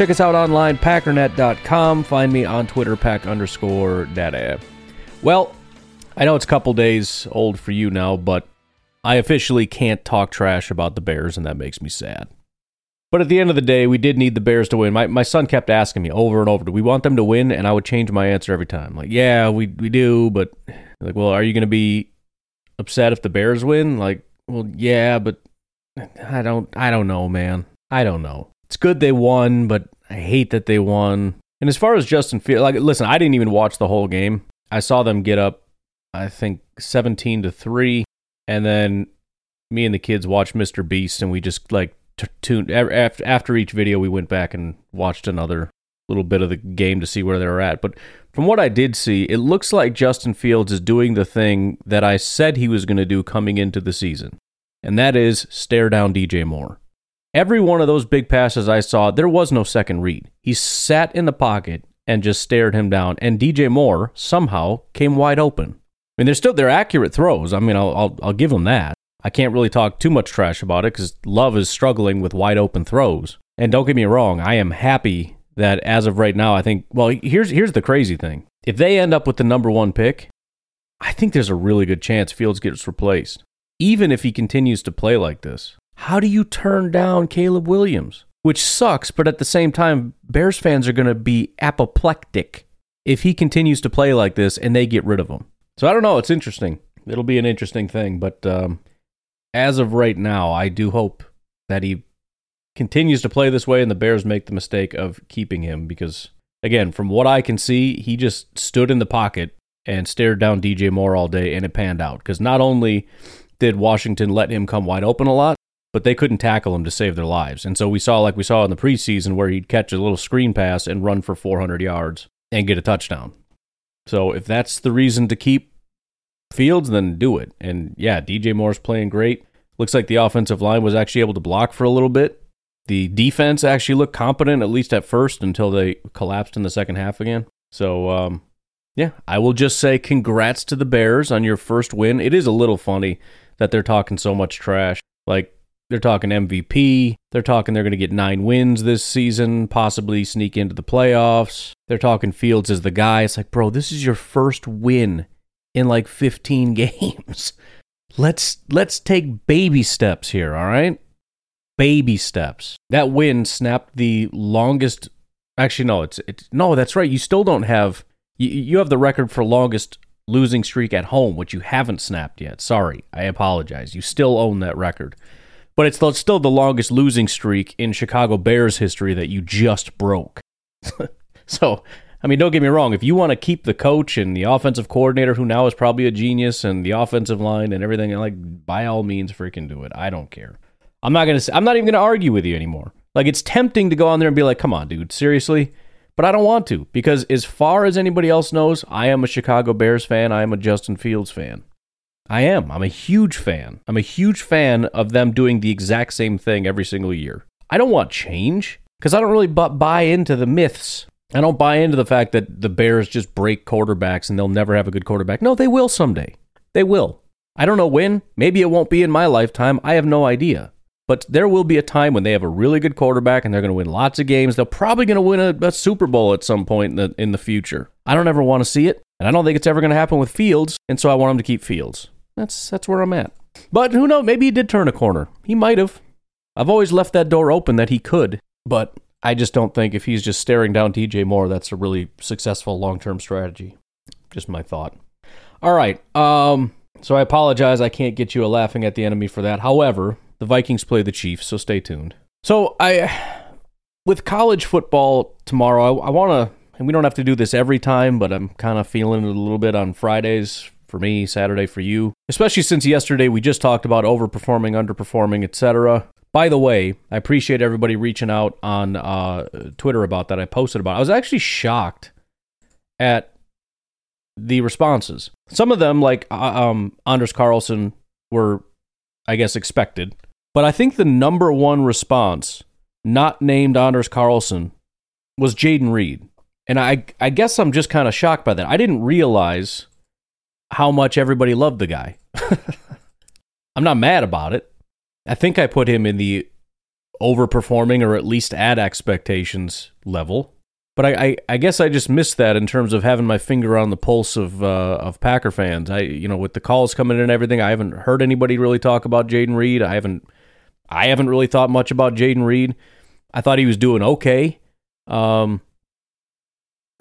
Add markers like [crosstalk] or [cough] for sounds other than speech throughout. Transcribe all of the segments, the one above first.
Check us out online, packernet.com. Find me on Twitter, pack underscore data. Well, I know it's a couple days old for you now, but I officially can't talk trash about the Bears, and that makes me sad. But at the end of the day, we did need the Bears to win. My, my son kept asking me over and over, do we want them to win? And I would change my answer every time. Like, yeah, we, we do, but like, well, are you going to be upset if the Bears win? Like, well, yeah, but I don't I don't know, man. I don't know. It's good they won, but I hate that they won. And as far as Justin Fields, like listen, I didn't even watch the whole game. I saw them get up I think 17 to 3 and then me and the kids watched Mr. Beast and we just like t- tuned after after each video we went back and watched another little bit of the game to see where they were at. But from what I did see, it looks like Justin Fields is doing the thing that I said he was going to do coming into the season, and that is stare down DJ Moore. Every one of those big passes I saw, there was no second read. He sat in the pocket and just stared him down, and DJ Moore somehow came wide open. I mean, they're still they're accurate throws. I mean, I'll I'll, I'll give him that. I can't really talk too much trash about it because Love is struggling with wide open throws. And don't get me wrong, I am happy that as of right now, I think, well, here's, here's the crazy thing. If they end up with the number one pick, I think there's a really good chance Fields gets replaced, even if he continues to play like this. How do you turn down Caleb Williams? Which sucks, but at the same time, Bears fans are going to be apoplectic if he continues to play like this and they get rid of him. So I don't know. It's interesting. It'll be an interesting thing. But um, as of right now, I do hope that he continues to play this way and the Bears make the mistake of keeping him because, again, from what I can see, he just stood in the pocket and stared down DJ Moore all day and it panned out. Because not only did Washington let him come wide open a lot, but they couldn't tackle him to save their lives. And so we saw, like we saw in the preseason, where he'd catch a little screen pass and run for 400 yards and get a touchdown. So if that's the reason to keep Fields, then do it. And yeah, DJ Moore's playing great. Looks like the offensive line was actually able to block for a little bit. The defense actually looked competent, at least at first, until they collapsed in the second half again. So, um, yeah, I will just say congrats to the Bears on your first win. It is a little funny that they're talking so much trash. Like, they're talking MVP. They're talking they're going to get nine wins this season, possibly sneak into the playoffs. They're talking Fields as the guy. It's like, bro, this is your first win in like 15 [laughs] games. Let's let's take baby steps here, all right? baby steps. That win snapped the longest. Actually, no, it's it's no. That's right. You still don't have. You, you have the record for longest losing streak at home, which you haven't snapped yet. Sorry, I apologize. You still own that record, but it's still the longest losing streak in Chicago Bears history that you just broke. [laughs] so, I mean, don't get me wrong. If you want to keep the coach and the offensive coordinator, who now is probably a genius, and the offensive line and everything, like by all means, freaking do it. I don't care. I'm not gonna. I'm not even gonna argue with you anymore. Like it's tempting to go on there and be like, "Come on, dude, seriously," but I don't want to because as far as anybody else knows, I am a Chicago Bears fan. I am a Justin Fields fan. I am. I'm a huge fan. I'm a huge fan of them doing the exact same thing every single year. I don't want change because I don't really buy into the myths. I don't buy into the fact that the Bears just break quarterbacks and they'll never have a good quarterback. No, they will someday. They will. I don't know when. Maybe it won't be in my lifetime. I have no idea. But there will be a time when they have a really good quarterback and they're going to win lots of games. They're probably going to win a, a, Super Bowl at some point in the, in the future. I don't ever want to see it, and I don't think it's ever going to happen with Fields, and so I want them to keep Fields. That's that's where I'm at. But who knows? Maybe he did turn a corner. He might have. I've always left that door open that he could, but I just don't think if he's just staring down DJ Moore, that's a really successful long term strategy. just my thought. All right. Um, so I apologize. I can't get you a laughing at the enemy for that. However, the Vikings play the Chiefs, so stay tuned. So I, with college football tomorrow, I, I want to, and we don't have to do this every time, but I'm kind of feeling it a little bit on Fridays for me, Saturday for you, especially since yesterday we just talked about overperforming, underperforming, etc. By the way, I appreciate everybody reaching out on uh, Twitter about that. I posted about. It. I was actually shocked at the responses. Some of them, like uh, um, Anders Carlson, were, I guess, expected. But I think the number one response, not named Anders Carlson, was Jayden Reed. And I, I guess I'm just kind of shocked by that. I didn't realize how much everybody loved the guy. [laughs] I'm not mad about it. I think I put him in the overperforming or at least at expectations level. But I, I, I, guess I just missed that in terms of having my finger on the pulse of uh, of Packer fans. I you know with the calls coming in and everything, I haven't heard anybody really talk about Jayden Reed. I haven't I haven't really thought much about Jayden Reed. I thought he was doing okay. Um,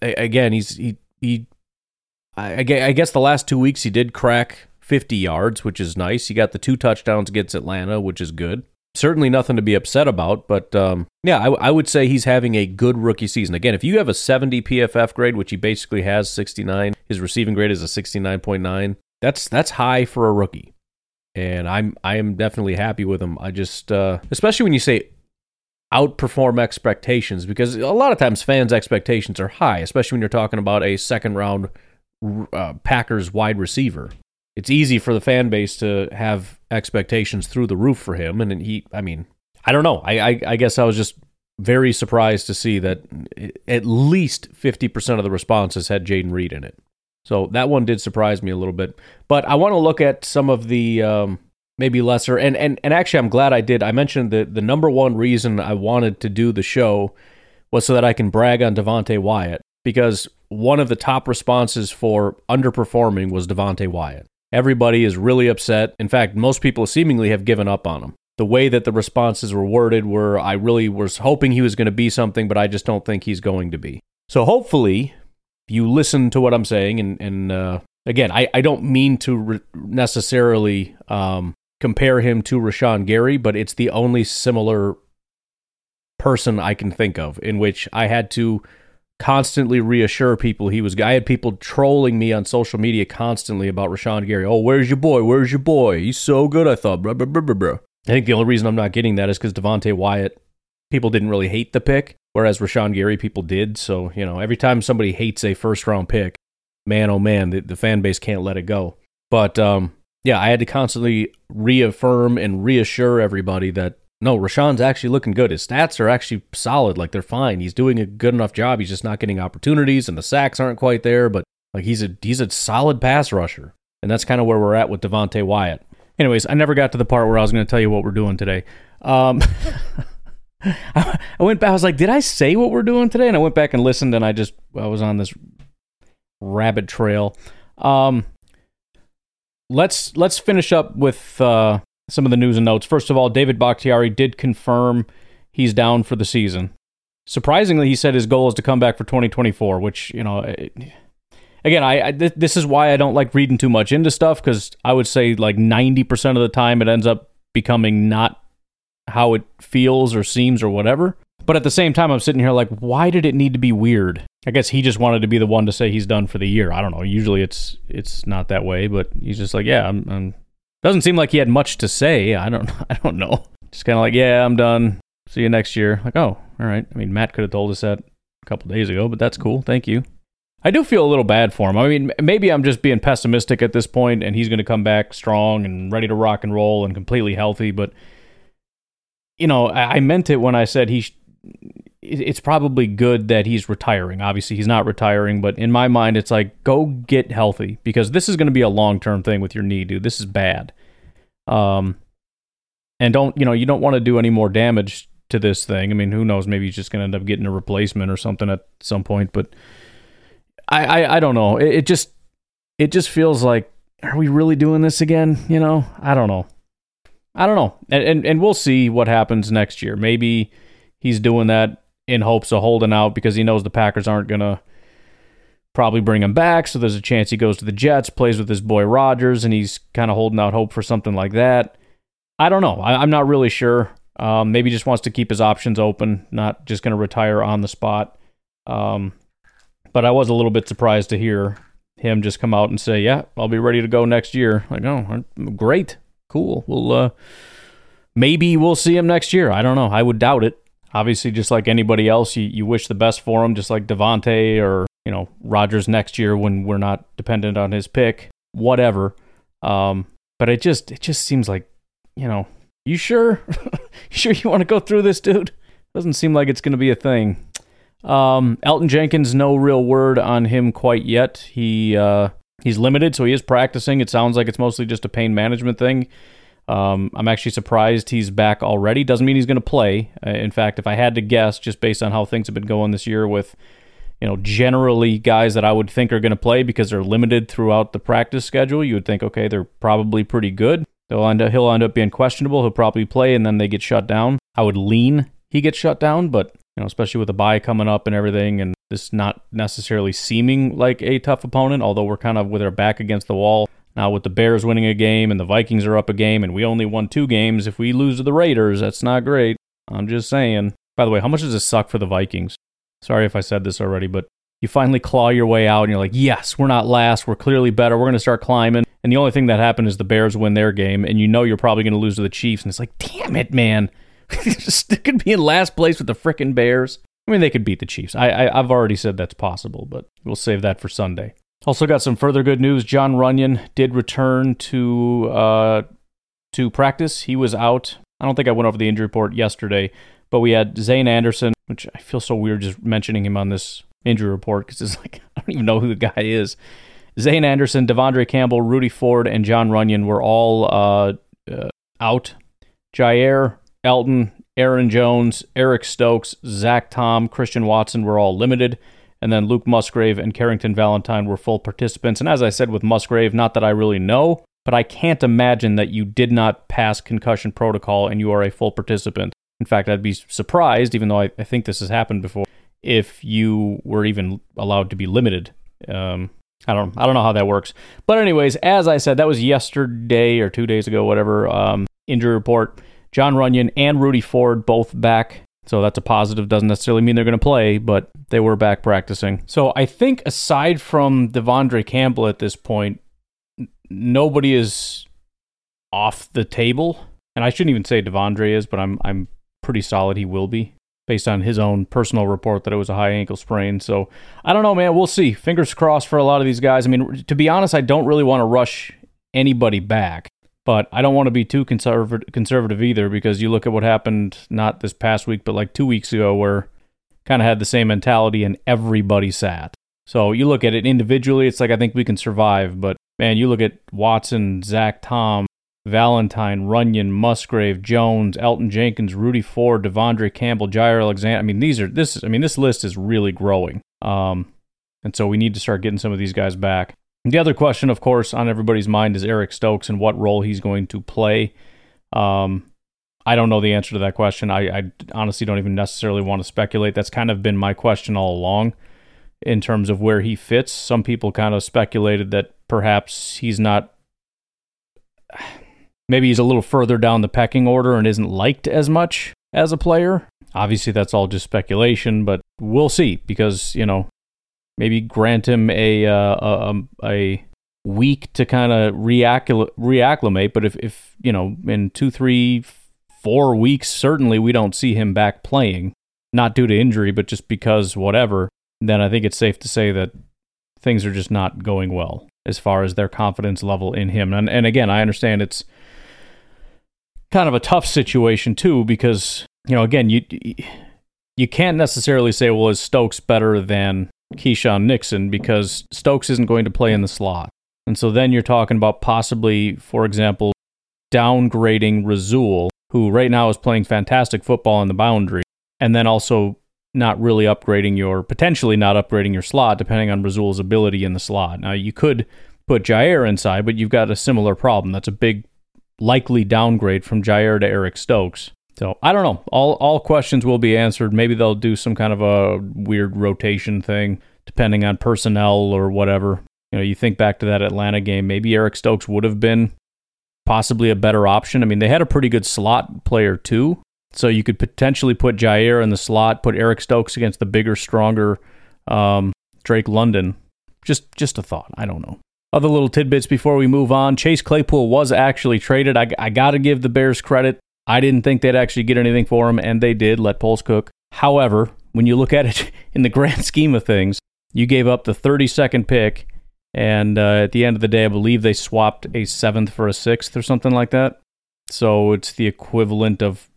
again, he's he he I, I guess the last two weeks he did crack 50 yards, which is nice. He got the two touchdowns against Atlanta, which is good. Certainly nothing to be upset about, but um, yeah, I, I, would say he's having a good rookie season. Again, if you have a 70 PFF grade, which he basically has 69, his receiving grade is a 69.9. That's that's high for a rookie, and I'm I am definitely happy with him. I just uh, especially when you say outperform expectations because a lot of times fans' expectations are high, especially when you're talking about a second round uh, Packers wide receiver. It's easy for the fan base to have expectations through the roof for him, and he. I mean, I don't know. I, I, I guess I was just very surprised to see that at least fifty percent of the responses had Jayden Reed in it. So that one did surprise me a little bit. But I want to look at some of the um, maybe lesser and, and and actually I'm glad I did. I mentioned that the number one reason I wanted to do the show was so that I can brag on Devonte Wyatt because one of the top responses for underperforming was Devonte Wyatt. Everybody is really upset. In fact, most people seemingly have given up on him. The way that the responses were worded were I really was hoping he was going to be something, but I just don't think he's going to be. So hopefully, you listen to what I'm saying, and, and uh, again, I, I don't mean to re- necessarily um, compare him to Rashan Gary, but it's the only similar person I can think of in which I had to constantly reassure people he was. I had people trolling me on social media constantly about Rashan Gary. Oh, where's your boy? Where's your boy? He's so good. I thought. Blah, blah, blah, blah, blah. I think the only reason I'm not getting that is because Devonte Wyatt. People didn't really hate the pick, whereas Rashan Gary people did. So you know, every time somebody hates a first round pick, man, oh man, the, the fan base can't let it go. But um, yeah, I had to constantly reaffirm and reassure everybody that no, Rashan's actually looking good. His stats are actually solid. Like they're fine. He's doing a good enough job. He's just not getting opportunities, and the sacks aren't quite there. But like he's a he's a solid pass rusher, and that's kind of where we're at with Devonte Wyatt. Anyways, I never got to the part where I was going to tell you what we're doing today. Um, [laughs] I went back. I was like, did I say what we're doing today? And I went back and listened, and I just I was on this rabbit trail. Um, let's let's finish up with uh, some of the news and notes. First of all, David Bakhtiari did confirm he's down for the season. Surprisingly, he said his goal is to come back for 2024, which, you know, eh, again, I, I th- this is why I don't like reading too much into stuff because I would say like 90% of the time it ends up becoming not how it feels or seems or whatever. But at the same time, I'm sitting here like, why did it need to be weird? I guess he just wanted to be the one to say he's done for the year. I don't know. Usually it's it's not that way, but he's just like, yeah, I'm, I'm doesn't seem like he had much to say. I don't [laughs] I don't know. Just kind of like, yeah, I'm done. See you next year. Like, oh, all right. I mean, Matt could have told us that a couple days ago, but that's cool. Thank you. I do feel a little bad for him. I mean, maybe I'm just being pessimistic at this point, and he's going to come back strong and ready to rock and roll and completely healthy. But you know, I, I meant it when I said he. Sh- it's probably good that he's retiring. Obviously, he's not retiring, but in my mind, it's like go get healthy because this is going to be a long term thing with your knee, dude. This is bad. Um, and don't you know you don't want to do any more damage to this thing. I mean, who knows? Maybe he's just going to end up getting a replacement or something at some point. But I I, I don't know. It, it just it just feels like are we really doing this again? You know, I don't know. I don't know, and and, and we'll see what happens next year. Maybe he's doing that in hopes of holding out because he knows the Packers aren't going to probably bring him back. So there's a chance he goes to the Jets, plays with his boy Rodgers, and he's kind of holding out hope for something like that. I don't know. I, am not really sure. Um, maybe just wants to keep his options open, not just going to retire on the spot. Um, but I was a little bit surprised to hear him just come out and say, "Yeah, I'll be ready to go next year." Like, oh, great, cool. We'll uh, maybe we'll see him next year. I don't know. I would doubt it. Obviously, just like anybody else, you, you wish the best for him, just like Davante or you know Rodgers next year when we're not dependent on his pick, whatever. Um, but it just it just seems like you know, you sure, [laughs] you sure you want to go through this, dude? Doesn't seem like it's going to be a thing. Um, Elgton Jenkins, no real word on him quite yet. He uh, he's limited, so he is practicing. It sounds like it's mostly just a pain management thing. Um, I'm actually surprised he's back already. Doesn't mean he's going to play. Uh, in fact, if I had to guess, just based on how things have been going this year, with you know generally guys that I would think are going to play because they're limited throughout the practice schedule, you would think okay, they're probably pretty good. They'll end up, he'll end up being questionable. He'll probably play, and then they get shut down. I would lean he gets shut down, but you know, especially with the bye coming up and everything, and this not necessarily seeming like a tough opponent, although we're kind of with our back against the wall now with the Bears winning a game and the Vikings are up a game and we only won two games. If we lose to the Raiders, that's not great. I'm just saying. By the way, how much does this suck for the Vikings? Sorry if I said this already, but you finally claw your way out and you're like, yes, we're not last. We're clearly better. We're going to start climbing. And the only thing that happened is the Bears win their game and you know you're probably going to lose to the Chiefs. And it's like, damn it, man. Just could be in last place with the frickin' Bears. I mean, they could beat the Chiefs. I, I I've already said that's possible, but we'll save that for Sunday. Also got some further good news. John Runyan did return to uh, to practice. He was out. I don't think I went over the injury report yesterday, but we had Zayne Anderson, which I feel so weird just mentioning him on this injury report because it's like [laughs] I don't even know who the guy is. Zayne Anderson, De'Vondre Campbell, Rudy Ford, and John Runyan were all uh, uh, out. Jaire Elton, Aaron Jones, Eric Stokes, Zach Tom, Christian Watson were all limited. And then Luke Musgrave and Carrington Valentine were full participants. And as I said with Musgrave, not that I really know, but I can't imagine that you did not pass concussion protocol and you are a full participant. In fact, I'd be surprised, even though I, I think this has happened before, if you were even allowed to be limited. Um, I don't, I don't know how that works. But anyways, as I said, that was yesterday or two days ago, whatever. Um, injury report. John Runyan and Rudy Ford both back. So that's a positive. Doesn't necessarily mean they're going to play, but they were back practicing. So I think aside from De'Vondre Campbell at this point, nobody is off the table. And I shouldn't even say De'Vondre is, but I'm I'm pretty solid he will be based on his own personal report that it was a high ankle sprain. So I don't know, man. We'll see. Fingers crossed for a lot of these guys. I mean, to be honest, I don't really want to rush anybody back. But I don't want to be too conservative conservative either because you look at what happened not this past week, but like two weeks ago, where kind of had the same mentality and everybody sat. So you look at it individually, it's like I think we can survive. But man, you look at Watson, Zach Tom, Valentine, Runyan, Musgrave, Jones, Elgton Jenkins, Rudy Ford, De'Vondre Campbell, Jaire Alexander. I mean, these are this. I mean, this list is really growing. Um, and so we need to start getting some of these guys back. The other question, of course, on everybody's mind is Eric Stokes and what role he's going to play. Um, I don't know the answer to that question. I, I, honestly don't even necessarily want to speculate. That's kind of been my question all along in terms of where he fits. Some people kind of speculated that perhaps he's not. Maybe he's a little further down the pecking order and isn't liked as much as a player. Obviously, that's all just speculation, but we'll see because, you know, maybe grant him a uh, a, um, a week to kind of reacclimate. But if, if you know, in two, three, four weeks, certainly we don't see him back playing, not due to injury, but just because whatever, then I think it's safe to say that things are just not going well as far as their confidence level in him. And, and again, I understand it's kind of a tough situation too, because, you know, again, you, you can't necessarily say, well, is Stokes better than Keisean Nixon because Stokes isn't going to play in the slot. And so then you're talking about possibly, for example, downgrading Rasul, who right now is playing fantastic football in the boundary, and then also not really upgrading your, potentially not upgrading your slot, depending on Rasul's ability in the slot. Now, you could put Jaire inside, but you've got a similar problem. That's a big, likely downgrade from Jaire to Eric Stokes. So I don't know. All all questions will be answered. Maybe they'll do some kind of a weird rotation thing depending on personnel or whatever. You know, you think back to that Atlanta game, maybe Eric Stokes would have been possibly a better option. I mean, they had a pretty good slot player too. So you could potentially put Jaire in the slot, put Eric Stokes against the bigger, stronger um, Drake London. Just just a thought. I don't know. Other little tidbits before we move on. Chase Claypool was actually traded. I, I got to give the Bears credit. I didn't think they'd actually get anything for him, and they did. Let Poles cook. However, when you look at it [laughs] in the grand scheme of things, you gave up the 32nd pick, and uh, at the end of the day, I believe they swapped a seventh for a sixth or something like that. So it's the equivalent of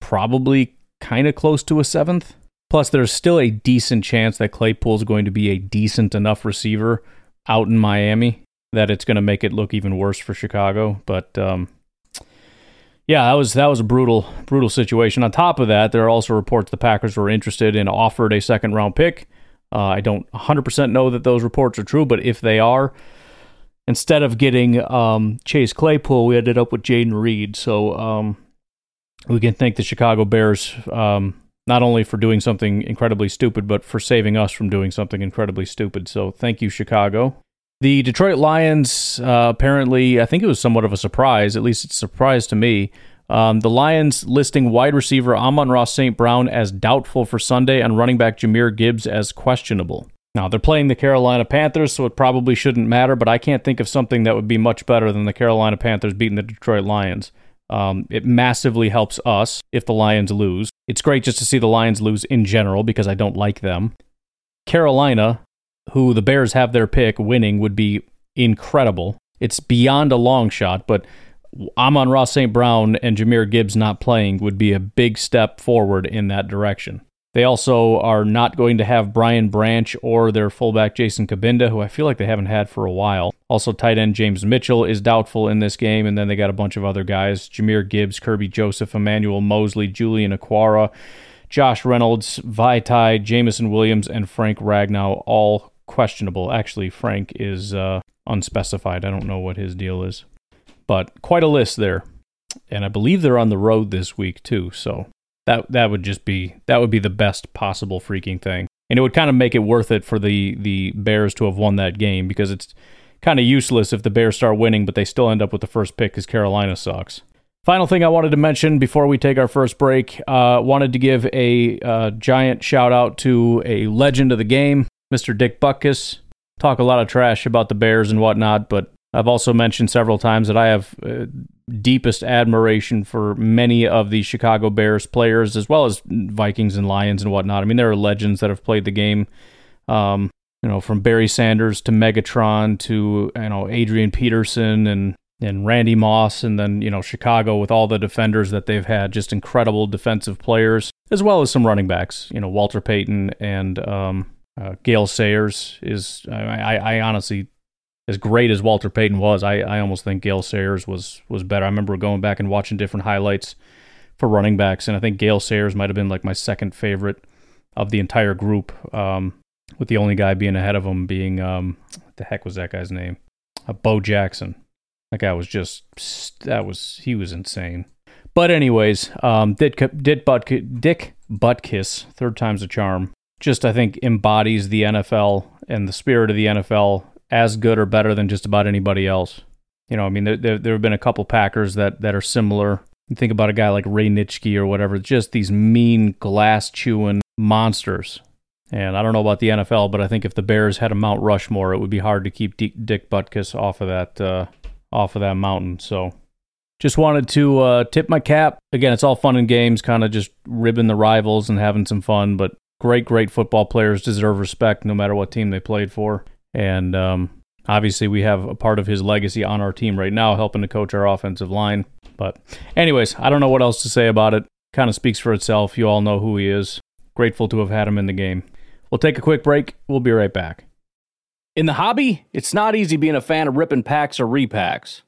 probably kind of close to a seventh. Plus, there's still a decent chance that Claypool is going to be a decent enough receiver out in Miami that it's going to make it look even worse for Chicago. But um, yeah, that was that was a brutal brutal situation. On top of that, there are also reports the Packers were interested and offered a second round pick. Uh, I don't 100% know that those reports are true, but if they are, instead of getting um, Chase Claypool, we ended up with Jayden Reed. So um, we can thank the Chicago Bears um, not only for doing something incredibly stupid, but for saving us from doing something incredibly stupid. So thank you, Chicago. The Detroit Lions, uh, apparently, I think it was somewhat of a surprise, at least it's a surprise to me. Um, the Lions listing wide receiver Amon-Ra St. Brown as doubtful for Sunday and running back Jahmyr Gibbs as questionable. Now, they're playing the Carolina Panthers, so it probably shouldn't matter, but I can't think of something that would be much better than the Carolina Panthers beating the Detroit Lions. Um, it massively helps us if the Lions lose. It's great just to see the Lions lose in general because I don't like them. Carolina, who the Bears have their pick winning, would be incredible. It's beyond a long shot, but Amon-Ra St. Brown and Jahmyr Gibbs not playing would be a big step forward in that direction. They also are not going to have Brian Branch or their fullback Jason Cabinda, who I feel like they haven't had for a while. Also, tight end James Mitchell is doubtful in this game, and then they got a bunch of other guys Jahmyr Gibbs, Kerby Joseph, Emmanuel Moseley, Julian Okwara, Josh Reynolds, Vaitai, Jameson Williams, and Frank Ragnow, all questionable. Actually, Frank is uh, unspecified. I don't know what his deal is. But quite a list there. And I believe they're on the road this week, too. So that that would just be that would be the best possible freaking thing, and it would kind of make it worth it for the the Bears to have won that game because it's kind of useless if the Bears start winning, but they still end up with the first pick because Carolina sucks. Final thing I wanted to mention before we take our first break, uh, wanted to give a uh, giant shout out to a legend of the game, Mr. Dick Butkus. Talk a lot of trash about the Bears and whatnot, but I've also mentioned several times that I have uh, deepest admiration for many of the Chicago Bears players, as well as Vikings and Lions and whatnot. I mean, there are legends that have played the game. Um, you know, from Barry Sanders to Megatron to you know Adrian Peterson and and Randy Moss, and then you know Chicago with all the defenders that they've had, just incredible defensive players, as well as some running backs. You know, Walter Payton and um, uh, Gale Sayers is I, I honestly as great as Walter Payton was, I, I almost think Gale Sayers was was better. I remember going back and watching different highlights for running backs, and I think Gale Sayers might have been like my second favorite of the entire group, um, with the only guy being ahead of him being um, what the heck was that guy's name? Uh, Bo Jackson. That guy was just that was he was insane. But anyways, um, Dick Dick Butt Butkus, third time's a charm. Just I think embodies the NFL and the spirit of the NFL as good or better than just about anybody else. You know, I mean, there, there, there have been a couple Packers that, that are similar. You think about a guy like Ray Nitschke or whatever, just these mean, glass chewing monsters. And I don't know about the NFL, but I think if the Bears had a Mount Rushmore, it would be hard to keep D- Dick Butkus off of that uh, off of that mountain. So, just wanted to uh, tip my cap. Again, it's all fun and games, kind of just ribbing the rivals and having some fun. But great, great football players deserve respect, no matter what team they played for. And um, obviously, we have a part of his legacy on our team right now, helping to coach our offensive line. But, anyways, I don't know what else to say about it. Kind of speaks for itself. You all know who he is. Grateful to have had him in the game. We'll take a quick break. We'll be right back. In the hobby, it's not easy being a fan of ripping packs or repacks.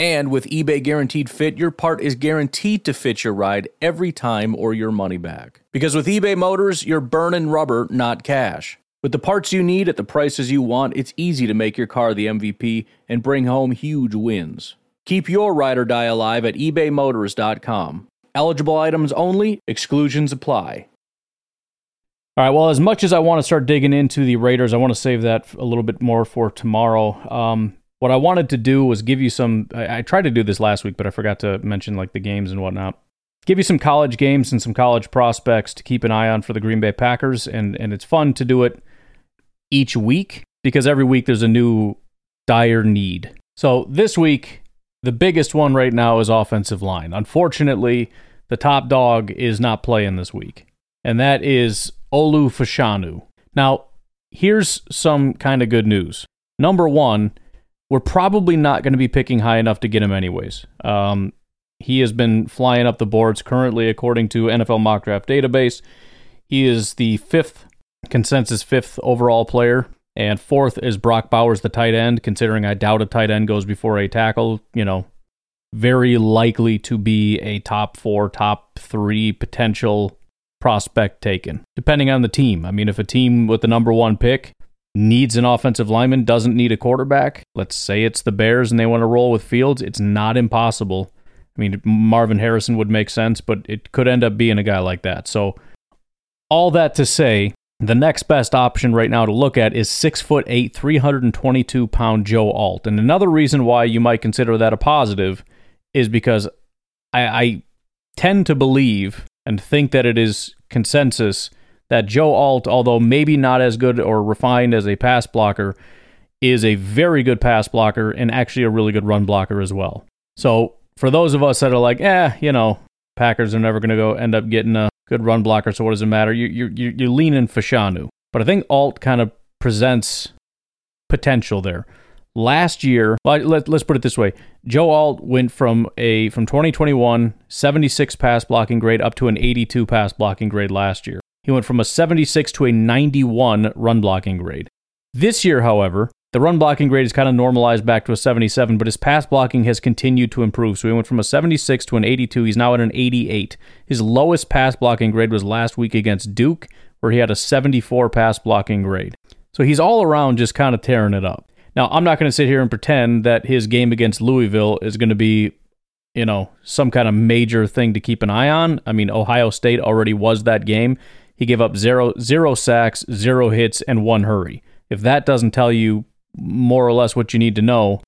And with eBay Guaranteed Fit, your part is guaranteed to fit your ride every time or your money back. Because with eBay Motors, you're burning rubber, not cash. With the parts you need at the prices you want, it's easy to make your car the MVP and bring home huge wins. Keep your ride or die alive at ebaymotors.com. Eligible items only, exclusions apply. All right, well, as much as I want to start digging into the Raiders, I want to save that a little bit more for tomorrow. Um, what I wanted to do was give you some. I, I tried to do this last week, but I forgot to mention like the games and whatnot. Give you some college games and some college prospects to keep an eye on for the Green Bay Packers, and and it's fun to do it each week because every week there's a new dire need. So this week, the biggest one right now is offensive line. Unfortunately, the top dog is not playing this week, and that is Olu Fashanu. Now, here's some kind of good news. Number one, we're probably not going to be picking high enough to get him anyways. Um, he has been flying up the boards currently, according to NFL Mock Draft Database. He is the fifth consensus fifth overall player, and fourth is Brock Bowers, the tight end. Considering I doubt a tight end goes before a tackle, you know, very likely to be a top four, top three potential prospect taken, depending on the team. I mean, if a team with the number one pick needs an offensive lineman, doesn't need a quarterback, let's say it's the Bears and they want to roll with Fields, it's not impossible. I mean, Marvin Harrison would make sense, but it could end up being a guy like that. So, all that to say, the next best option right now to look at is six foot eight, 322 pound Joe Alt. And another reason why you might consider that a positive is because I, I tend to believe and think that it is consensus that Joe Alt, although maybe not as good or refined as a pass blocker, is a very good pass blocker and actually a really good run blocker as well. So for those of us that are like, eh, you know, Packers are never going to go end up getting a good run blocker, so what does it matter? You, you, you, you're leaning Fashanu. But I think Alt kind of presents potential there last year, let, us put it this way. Joe Alt went from a from 2021 76 pass blocking grade up to an 82 pass blocking grade last year. He went from a 76 to a 91 run blocking grade. This year, however, the run blocking grade is kind of normalized back to a 77, but his pass blocking has continued to improve. So he went from a 76 to an 82. He's now at an 88. His lowest pass blocking grade was last week against Duke, where he had a 74 pass blocking grade. So he's all around just kind of tearing it up. Now, I'm not going to sit here and pretend that his game against Louisville is going to be, you know, some kind of major thing to keep an eye on. I mean, Ohio State already was that game. He gave up zero, zero sacks, zero hits, and one hurry. If that doesn't tell you more or less what you need to know,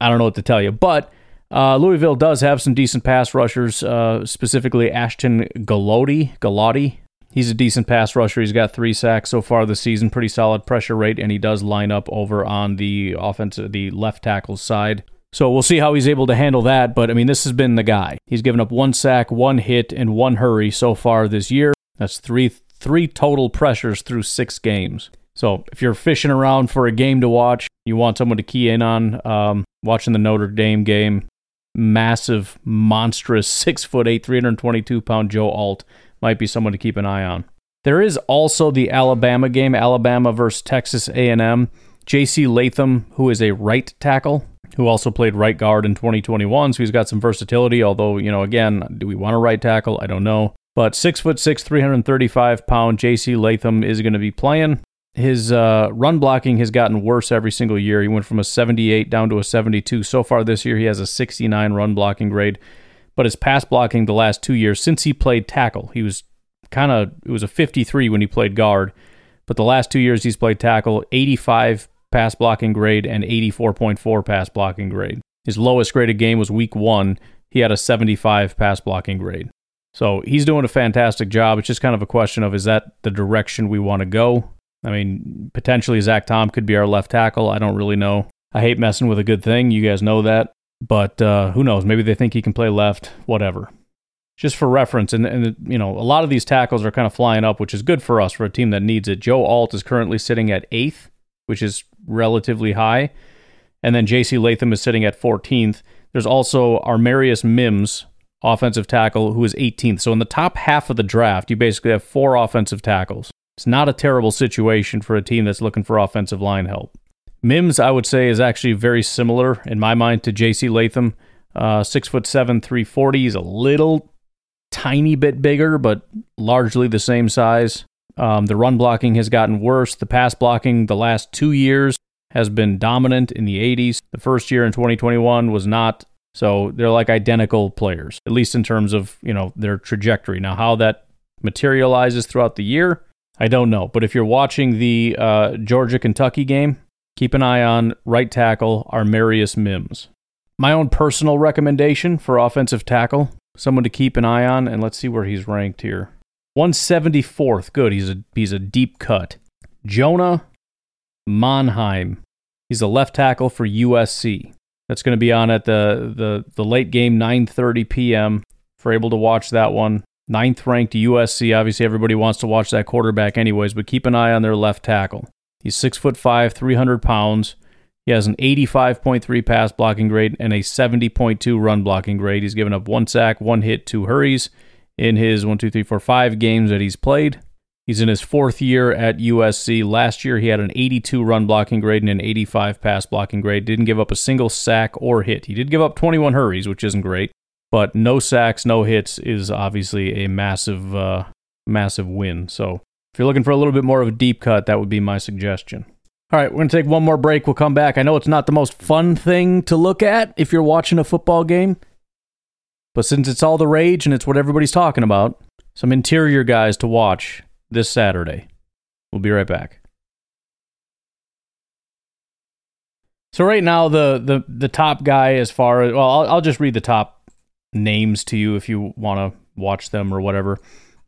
I don't know what to tell you. But uh, Louisville does have some decent pass rushers, uh, specifically Ashton Gillotte. Gillotte, He's a decent pass rusher. He's got three sacks so far this season, pretty solid pressure rate, and he does line up over on the offensive, the left tackle side. So we'll see how he's able to handle that. But I mean, this has been the guy. He's given up one sack, one hit, and one hurry so far this year. That's three three total pressures through six games. So if you're fishing around for a game to watch, you want someone to key in on, um, watching the Notre Dame game, massive, monstrous, [laughs] six foot eight, 322 pound Joe Alt might be someone to keep an eye on. There is also the Alabama game, Alabama versus Texas A&M. J.C. Latham, who is a right tackle, who also played right guard in 2021, so he's got some versatility. Although, you know, again, do we want a right tackle? I don't know. But six foot six, 335 pound J.C. Latham is going to be playing. His uh, run blocking has gotten worse every single year. He went from a 78 down to a 72. So far this year, he has a 69 run blocking grade. But his pass blocking the last two years, since he played tackle, he was kind of, it was a 53 when he played guard. But the last two years he's played tackle, 85 pass blocking grade and 84.4 pass blocking grade. His lowest graded game was week one. He had a 75 pass blocking grade. So he's doing a fantastic job. It's just kind of a question of is that the direction we want to go? I mean, potentially Zach Tom could be our left tackle. I don't really know. I hate messing with a good thing. You guys know that. But uh, who knows? Maybe they think he can play left, whatever. Just for reference, and, and you know, a lot of these tackles are kind of flying up, which is good for us for a team that needs it. Joe Alt is currently sitting at eighth, which is relatively high. And then JC Latham is sitting at 14th. There's also Amarius Mims, offensive tackle, who is 18th. So in the top half of the draft, you basically have four offensive tackles. It's not a terrible situation for a team that's looking for offensive line help. Mims, I would say, is actually very similar in my mind to J.C. Latham. Uh, six foot seven, 340. He's a little tiny bit bigger, but largely the same size. Um, the run blocking has gotten worse. The pass blocking the last two years has been dominant in the 80s. The first year in 2021 was not. So they're like identical players, at least in terms of you know their trajectory. Now, how that materializes throughout the year, I don't know. But if you're watching the uh, Georgia Kentucky game, keep an eye on right tackle Amarius Mims. My own personal recommendation for offensive tackle, someone to keep an eye on, and let's see where he's ranked here. 174th. Good. He's a he's a deep cut. Jonah Monheim. He's a left tackle for USC. That's going to be on at the the the late game 9:30 p.m. For able to watch that one. Ninth ranked USC. Obviously, everybody wants to watch that quarterback anyways, but keep an eye on their left tackle. He's six foot five, 300 pounds. He has an 85.3 pass blocking grade and a 70.2 run blocking grade. He's given up one sack, one hit, two hurries in his one, two, three, four, five games that he's played. He's in his fourth year at USC. Last year, he had an 82 run blocking grade and an 85 pass blocking grade. Didn't give up a single sack or hit. He did give up 21 hurries, which isn't great, but no sacks, no hits is obviously a massive, uh, massive win. So if you're looking for a little bit more of a deep cut, that would be my suggestion. All right, we're going to take one more break. We'll come back. I know it's not the most fun thing to look at if you're watching a football game. But since it's all the rage and it's what everybody's talking about, some interior guys to watch this Saturday. We'll be right back. So right now the the the top guy as far as well I'll, I'll just read the top names to you if you want to watch them or whatever.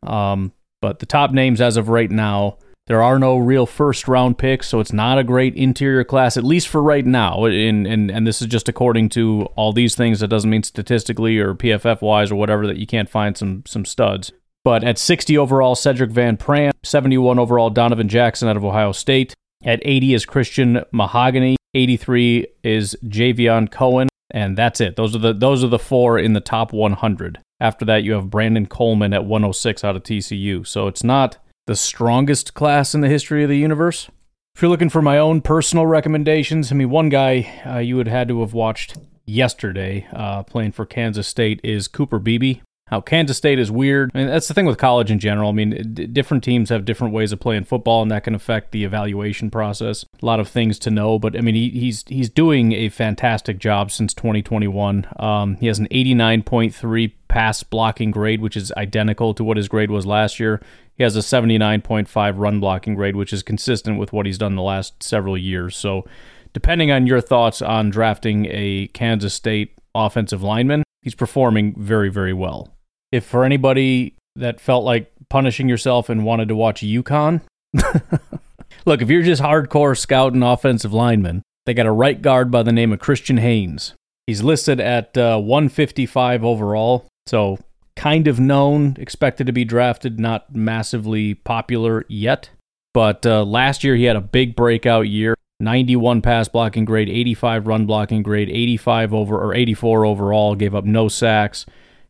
Um, but the top names as of right now there are no real first round picks, so it's not a great interior class, at least for right now. And, and, and this is just according to all these things. That doesn't mean statistically or PFF wise or whatever that you can't find some, some studs. But at 60 overall, Cedric Van Pran, 71 overall, Donovan Jackson out of Ohio State. At 80 is Christian Mahogany. 83 is Javion Cohen, and that's it. Those are the those are the four in the top 100. After that, you have Brandon Coleman at 106 out of TCU. So it's not the strongest class in the history of the universe. If you're looking for my own personal recommendations, I mean, one guy uh, you would have had to have watched yesterday uh, playing for Kansas State is Cooper Beebe. How Kansas State is weird. I mean, that's the thing with college in general. I mean, d- different teams have different ways of playing football, and that can affect the evaluation process. A lot of things to know, but I mean, he, he's he's doing a fantastic job since 2021. Um, he has an 89.3 pass blocking grade, which is identical to what his grade was last year. He has a 79.5 run blocking grade, which is consistent with what he's done the last several years. So, depending on your thoughts on drafting a Kansas State offensive lineman, he's performing very, very well. If for anybody that felt like punishing yourself and wanted to watch UConn, [laughs] look, if you're just hardcore scouting offensive linemen, they got a right guard by the name of Christian Haynes. He's listed at uh, 155 overall, so kind of known, expected to be drafted, not massively popular yet. But uh, last year he had a big breakout year. 91 pass blocking grade, 85 run blocking grade, 85 over or 84 overall, gave up no sacks.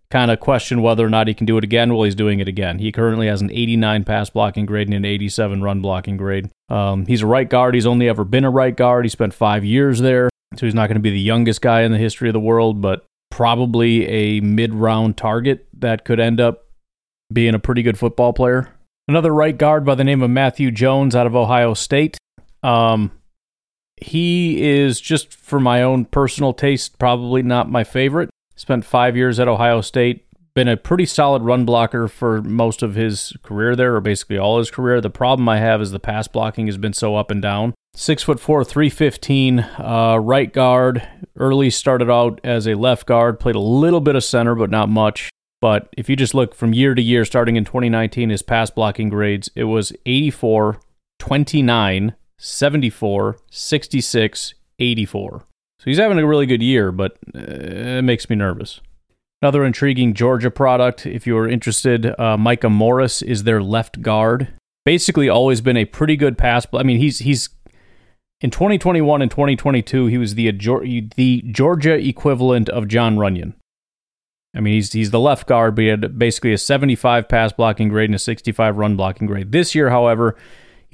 Kind of question whether or not he can do it again. Well, he's doing it again. He currently has an 89 pass blocking grade and an 87 run blocking grade. Um, he's a right guard. He's only ever been a right guard. He spent five years there, so he's not going to be the youngest guy in the history of the world, but probably a mid round target that could end up being a pretty good football player. Another right guard by the name of Matthew Jones out of Ohio State. Um, he is just for my own personal taste, probably not my favorite. Spent five years at Ohio State. Been a pretty solid run blocker for most of his career there, or basically all his career. The problem I have is the pass blocking has been so up and down. Six foot four, three fifteen, uh, right guard. Early started out as a left guard, played a little bit of center, but not much. But if you just look from year to year, starting in 2019, his pass blocking grades, it was 84, 29, 74, 66, 84. So he's having a really good year, but uh, it makes me nervous. Another intriguing Georgia product, if you're interested, uh, Micah Morris is their left guard. Basically, always been a pretty good pass. I mean, he's he's in 2021 and 2022, he was the the Georgia equivalent of Jon Runyan. I mean, he's he's the left guard, but he had basically a 75 pass blocking grade and a 65 run blocking grade. This year, however,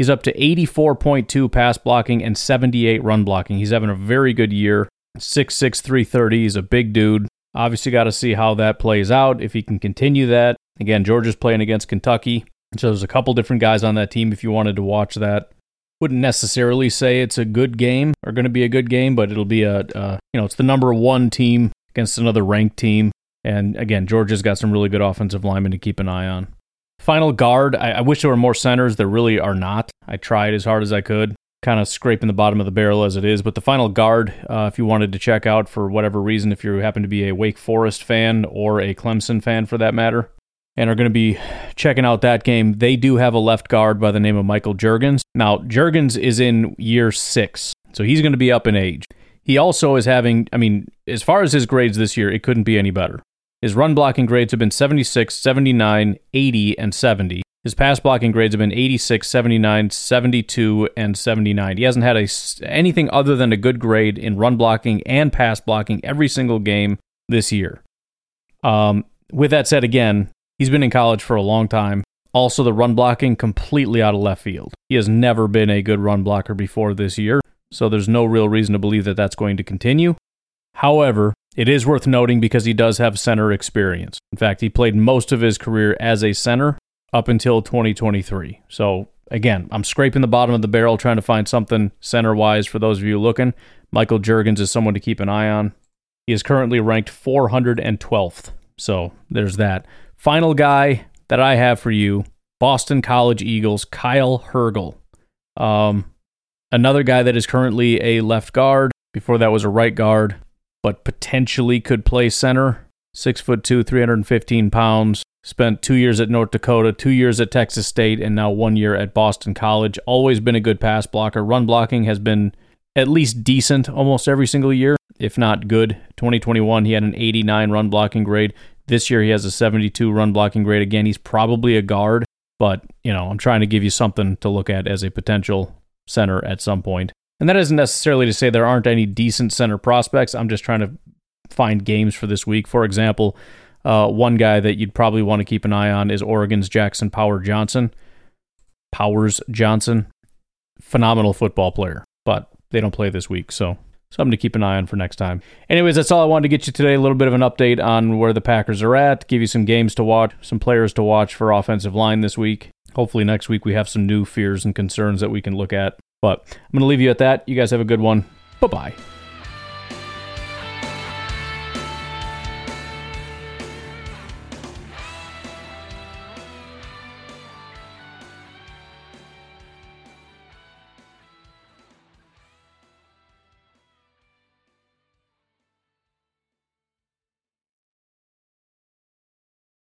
he's up to 84.2 pass blocking and 78 run blocking. He's having a very good year. 6'6", 330. He's a big dude. Obviously, got to see how that plays out. If he can continue that. Again, Georgia's playing against Kentucky. So there's a couple different guys on that team if you wanted to watch that. Wouldn't necessarily say it's a good game or going to be a good game, but it'll be a, you know, it's the number one team against another ranked team. And again, Georgia's got some really good offensive linemen to keep an eye on. Final guard, I, I wish there were more centers. There really are not. I tried as hard as I could, kind of scraping the bottom of the barrel as it is. But the final guard, uh, if you wanted to check out for whatever reason, if you happen to be a Wake Forest fan or a Clemson fan for that matter, and are going to be checking out that game, they do have a left guard by the name of Michael Jurgens. Now, Jurgens is in year six, so he's going to be up in age. He also is having, I mean, as far as his grades this year, it couldn't be any better. His run blocking grades have been 76, 79, 80, and 70. His pass blocking grades have been 86, 79, 72, and 79. He hasn't had a, anything other than a good grade in run blocking and pass blocking every single game this year. Um, with that said, again, he's been in college for a long time. Also, the run blocking completely out of left field. He has never been a good run blocker before this year, so there's no real reason to believe that that's going to continue. However, it is worth noting because he does have center experience. In fact, he played most of his career as a center up until 2023. So, again, I'm scraping the bottom of the barrel trying to find something center wise for those of you looking. Michael Jurgens is someone to keep an eye on. He is currently ranked 412th. So, there's that. Final guy that I have for you Boston College Eagles, Kyle Hergel. Um, another guy that is currently a left guard. Before that was a right guard but potentially could play center. Six foot two, 315 pounds. Spent two years at North Dakota, two years at Texas State, and now one year at Boston College. Always been a good pass blocker. Run blocking has been at least decent almost every single year, if not good. 2021, he had an 89 run blocking grade. This year, he has a 72 run blocking grade. Again, he's probably a guard, but you know, I'm trying to give you something to look at as a potential center at some point. And that isn't necessarily to say there aren't any decent center prospects. I'm just trying to find games for this week. For example, uh, one guy that you'd probably want to keep an eye on is Oregon's Jackson Power Johnson. Powers Johnson, phenomenal football player, but they don't play this week, so something to keep an eye on for next time. Anyways, that's all I wanted to get you today. A little bit of an update on where the Packers are at, give you some games to watch, some players to watch for offensive line this week. Hopefully, next week we have some new fears and concerns that we can look at. But I'm going to leave you at that. You guys have a good one. Bye bye.